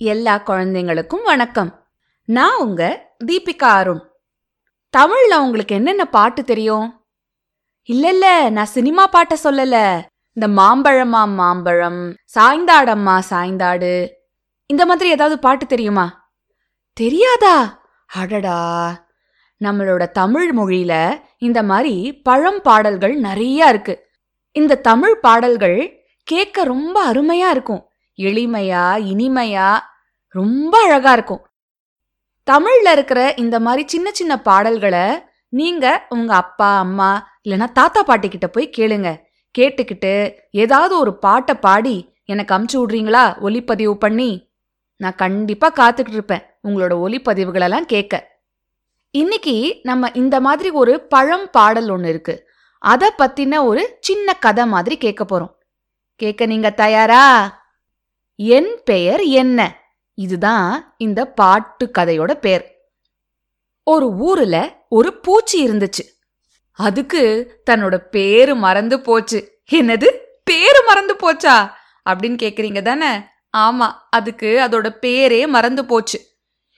எல்லா குழந்தைங்களுக்கும் வணக்கம். நான் உங்க தீபிகா அருண். தமிழ்ல உங்களுக்கு என்னென்ன பாட்டு தெரியும்? இல்ல இல்ல நான் சினிமா பாட்ட சொல்லல. இந்த மாம்பழமா மாம்பழம் சாய்ந்தாடம்மா சாய்ந்தாடு. இந்த மாதிரி ஏதாவது பாட்டு தெரியுமா? தெரியாதா? அடடா. நம்மளோட தமிழ் மொழியில இந்த மாதிரி பழம் பாடல்கள் நிறைய இருக்கு. இந்த தமிழ் பாடல்கள் கேட்க ரொம்ப அருமையா இருக்கும். எளிமையா இனிமையா ரொம்ப அழகா இருக்கும். தமிழ்ல இருக்கிற இந்த மாதிரி சின்ன சின்ன பாடல்களை நீங்க உங்க அப்பா அம்மா இல்லைன்னா தாத்தா பாட்டி கிட்ட போய் கேளுங்க. கேட்டுக்கிட்டு ஏதாவது ஒரு பாட்டை பாடி எனக்கு அமுச்சு விடுறீங்களா? ஒலிப்பதிவு பண்ணி. நான் கண்டிப்பா காத்துக்கிட்டு இருப்பேன். உங்களோட ஒலிப்பதிவுகளெல்லாம் கேட்க. இன்னைக்கு நம்ம இந்த மாதிரி ஒரு பழம் பாடல் ஒன்று இருக்கு. அதை பத்தின ஒரு சின்ன கதை மாதிரி கேட்க போறோம். கேட்க நீங்க தயாரா? என் பெயர் என்ன? இதுதான் இந்த பாட்டு கதையோட பேர். ஒரு ஊர்ல ஒரு பூச்சி இருந்துச்சு. அதுக்கு தன்னோட பேரு மறந்து போச்சு. என்னது? பேரு மறந்து போச்சா? அப்படின்னு கேக்குறீங்க தானே? ஆமா அதுக்கு அதோட பேரே மறந்து போச்சு.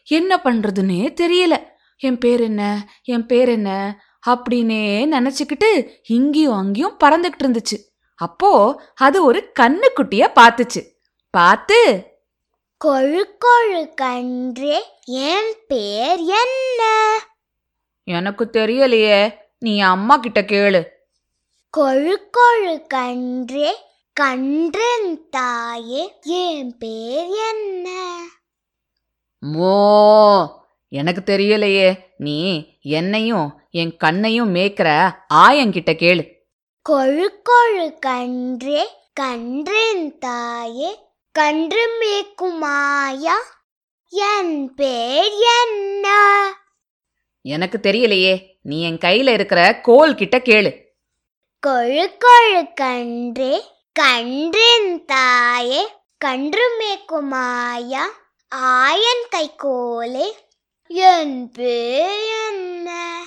என்ன பண்றதுன்னே தெரியல. என் பேர் என்ன? என் பேர் என்ன? அப்படின்னே நினைச்சுக்கிட்டு இங்கேயும் அங்கேயும் பறந்துகிட்டு இருந்துச்சு. அப்போ அது ஒரு கண்ணுக்குட்டிய பார்த்துச்சு. பார்த்து. கொழு கொழு கன்றே என் பேர் என்ன? எனக்கு தெரியலையே. நீ அம்மா கிட்ட கேளு. கொழு கொழு கன்றே கன்றன் தாயே என் பேர் என்ன? மோ எனக்கு தெரியலையே. நீ என்னையும் என் கண்ணையும் மேய்க்கிற ஆயங்கிட்ட கேளு. கொழு கொழு கன்றே கன்றன் தாயே கன்று மேய்க்கும் மாயா என் பேர் என்ன? எனக்கு தெரியலையே. நீ என் கையில இருக்கிற கோல் கிட்ட கேளு. கொழு கொழு கன்றே கன்றின் தாயே கன்று மேய்க்கும் மாயா ஆயன் கைகோலே என் பேர் என்ன?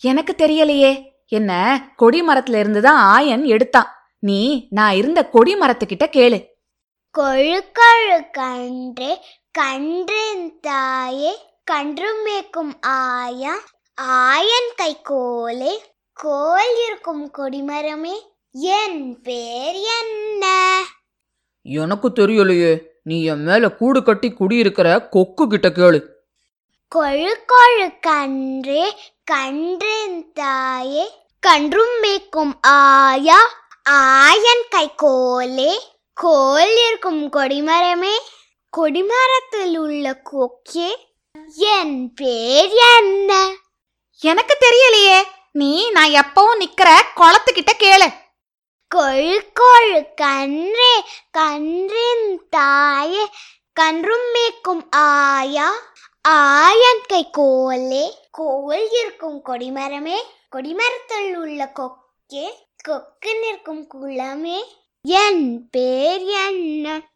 எனக்கு தெரியலையே. என்ன கொடி மரத்துல இருந்து தான் ஆயன் எடுத்தான். நீ நான் இருந்த கொடி மரத்துக்கிட்ட கேளு. கொழு கொழு கன்றே கன்றின் தாயே கன்று மேய்க்கும் ஆயா ஆயன் கைகோலே கோல் இருக்கும் கொடிமரமே என் பேர் என்ன? எனக்கு தெரியலையே நீ என் மேல கூடு கட்டி குடியிருக்கிற கொக்கு கிட்ட கேளு. கொழு கொழு கன்றே கன்றின் தாயே கன்றும் மேய்க்கும் ஆயா ஆயன் கை கோலே கோல் இருக்கும் கொடிமரமே. கொடிமரத்தில் உள்ள கொக்கே என் பேர் என்ன? எனக்கு தெரியலையே. நீ நான் எப்பவும் நிக்கிற குளத்துக்கிட்ட கேளு. கொழு கொழு கன்றே கன்றின் தாயே கன்றும் மேய்க்கும் ஆயா ஆயன் கை கோலே. கோல் இருக்கும் கொடிமரமே கொடிமரத்தில் உள்ள கொக்கே கொக்கு நிற்கும் குளமே. என் பேர் என்ன?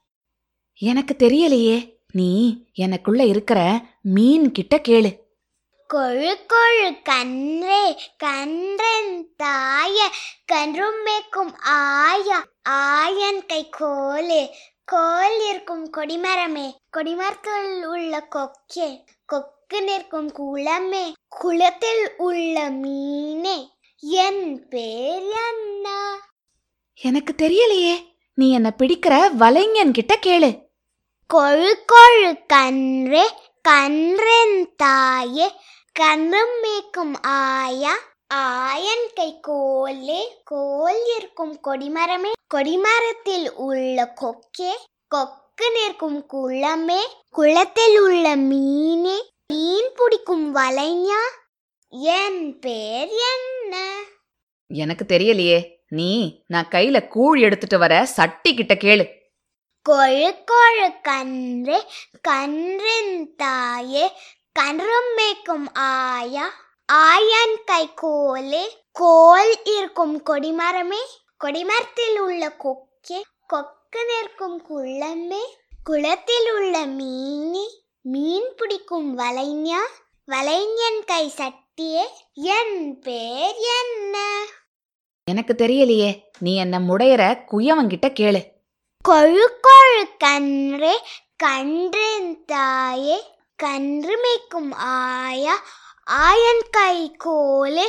எனக்கு தெரியலையே. நீ எனக்குள்ள இருக்கிற மீன் கிட்ட கேளு. கொழு கொழு கன்றே கன்றன் தாய கன்றும் மேய்க்கும் ஆயா ஆயன் கை கோலே. கோல் இருக்கும் கொடிமரமே கொடிமரத்தில் உள்ள கொக்கே. கொக்கு நிற்கும் குளமே குளத்தில் உள்ள மீனே. என் பேர் என்ன? எனக்கு தெரியலையே. நீ என்ன பிடிக்கிற வலைஞன் கிட்ட கேளு. கொழு கொழு கன்றே கன்றன் தாயே கன்றும் மேய்க்கும் ஆயா ஆயன் கை கோலே கோல் இருக்கும் கொடிமரமே கொடிமரத்தில் உள்ள கொக்கே கொக்கு நிற்கும் குளமே குளத்தில் உள்ள மீனே மீன் பிடிக்கும் வலைஞா என் பேர் என்ன? எனக்கு தெரியலையே. நீ நான் கையில கூழ் எடுத்துட்டு வர சட்டி கிட்ட கேளு. கொழு கொழு கன்று கன்றின் தாயே கன்றும் மேய்க்கும் ஆயா ஆயன் கை கோலே கோல் இருக்கும் கொடிமரமே கொடிமரத்தில் உள்ள கொக்கே கொக்கு நிற்கும் குள்ளமே குளத்தில் உள்ள மீனி மீன் பிடிக்கும் வலைஞா வலைஞன் கை சட்டியே என் பேர் என்ன? எனக்கு தெரியலையே. நீ என்ன முடையற? குயவங்கிட்ட கேளு. கொழு கொழு கன்றே கன்றின் தாயே கன்று மேய்க்கும் ஆயா ஆயன் கை கோலே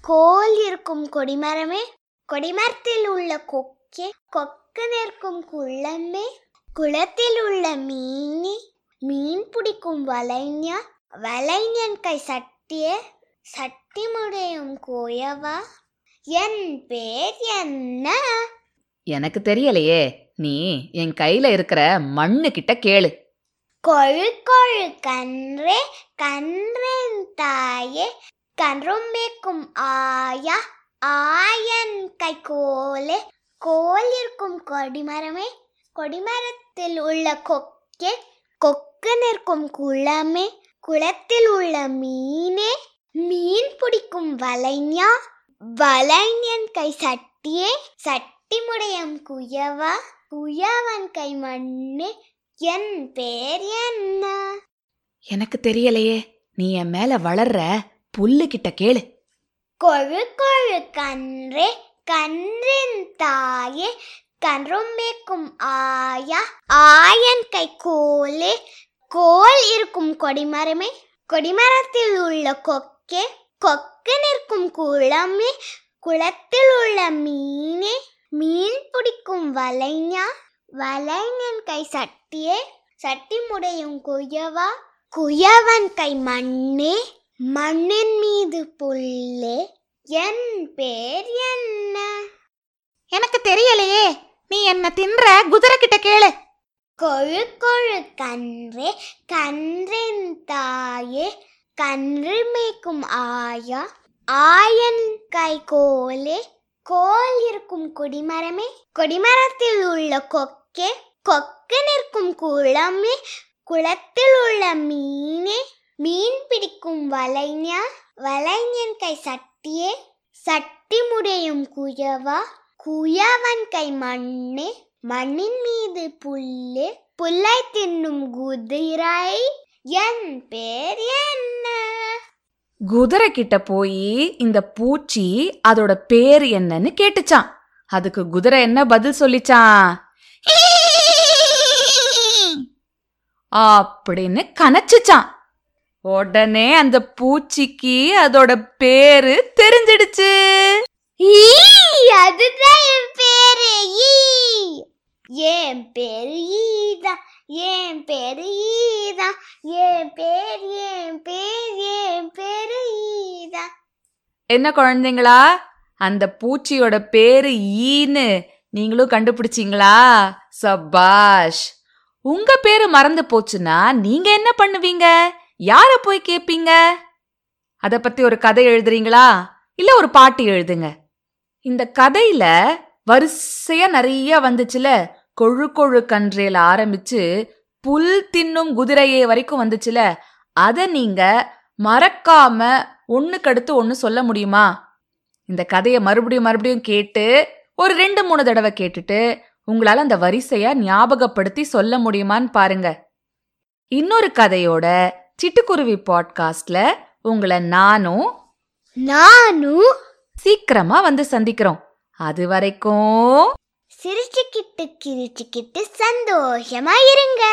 கோல் இருக்கும் கொடிமரமே கொடிமரத்தில் உள்ள கொக்கே கொக்கு நிற்கும் குள்ளமே குளத்தில் உள்ள மீனி மீன் பிடிக்கும் வலைஞா வலைஞன் கை சட்டியே சட்டி முடையும் கோயவா? என் பேர் என்ன? எனக்கு தெரியலையே. நீ என் கையில இருக்கிற மண்ணு கிட்ட கேளு கொழு கொழு கன்றே கன்றின் தாயே. கன்றும் மேய்க்கும் ஆயா ஆயன் கை கோலே கோல் இருக்கும் கொடிமரமே கொடிமரத்தில் உள்ள கொக்கே. கொக்கு நிற்கும் குளமே குளத்தில் உள்ள மீனே. மீன் பிடிக்கும் வலைஞா வலைஞன் கை சட்டியே சட்டி முடையம் குயவா குயவன் கை மண்ணே என் பேர் என்ன? எனக்கு தெரியலையே நீ என் மேல வளர்ற புல்லு கிட்ட கேளு. கொழு கொழு கன்றே கன்றின் தாயே கன்றும் மேய்க்கும் ஆயா ஆயன் கை கோலே கோல் இருக்கும் கொடிமரமே கொடிமரத்தில் உள்ள கொக்கே கொக்கு நிற்கும் குளமே குளத்தில் உள்ள மீனே மீன் பிடிக்கும் வலைஞா வலைஞன் கை சட்டியே சட்டி முடையும் குயவா. குயவன் கை மண்ணே மண்ணின் மீது புல்லே. என் பேர் என்ன? எனக்கு தெரியலையே. நீ என்ன தின்ற? குதிரை கிட்ட கேளு. கொழு கொழு கன்றே கன்றின் தாயே கன்று மேய்க்கும் ஆயா. ஆயன் கை கோலே கோல் இருக்கும் கொடிமரமே கொடிமரத்தில் உள்ள கொக்கே கொக்கு நிற்கும் குளமே குளத்தில் உள்ள மீனே மீன் பிடிக்கும் வலைஞா வலைஞன் கை சட்டியே சட்டி முடையும் குயவா குயவன் கை மண்ணே மண்ணின் மீது புல்லு புல்லை தின்னும் குதிரை என் பேர் என் குதிரை கிட்ட போய் இந்த பூச்சி அதோட பேர் என்னன்னு கேட்டுச்சான். அதுக்கு குதிரை என்ன பதில் சொல்லிச்சான்? அப்படின்னு கணச்சுச்சான் உடனே அந்த பூச்சிக்கு அதோட பேரு தெரிஞ்சிடுச்சு. ஈ அதுதான் என் பேரு. ஏன் என் பேரு ஈதான். என் பேரு ஈதான். என் என்ன குழந்தைங்களா? அந்த பூச்சியோட பேரு ஈன்னு. நீங்களும் கண்டுபிடிச்சீங்களா? சபாஷ். உங்க பேரு மறந்து போச்சுன்னா நீங்க என்ன பண்ணுவீங்க? யார போய் கேப்பீங்க? அத பத்தி ஒரு கதை எழுதுறீங்களா? இல்ல ஒரு பாட்டு எழுதுங்க. இந்த கதையில வரிசையா நிறைய வந்துச்சுல. கொழு கொழு கன்றையில ஆரம்பிச்சு புல் தின்னும் குதிரையே வரைக்கும் வந்துச்சுல. அத நீங்க மறக்காம ஒண்ணுக்கடுத்து ஒண்ணு சொல்ல முடியுமா? இந்த கதையை மறுபடியும் மறுபடியும் கேட்டு ஒரு ரெண்டு மூணு தடவை கேட்டுட்டு உங்களால அந்த வரிசையா ஞாபகப்படுத்தி சொல்ல முடியுமான்னு பாருங்க. இன்னொரு கதையோட சிட்டுக்குருவி பாட்காஸ்ட்ல உங்களை நானும் நானும் சீக்கிரமா வந்து சந்திக்கிறோம். அது வரைக்கும் சிரிச்சுக்கிட்டு கிரிச்சுக்கிட்டு சந்தோஷமா இருங்க.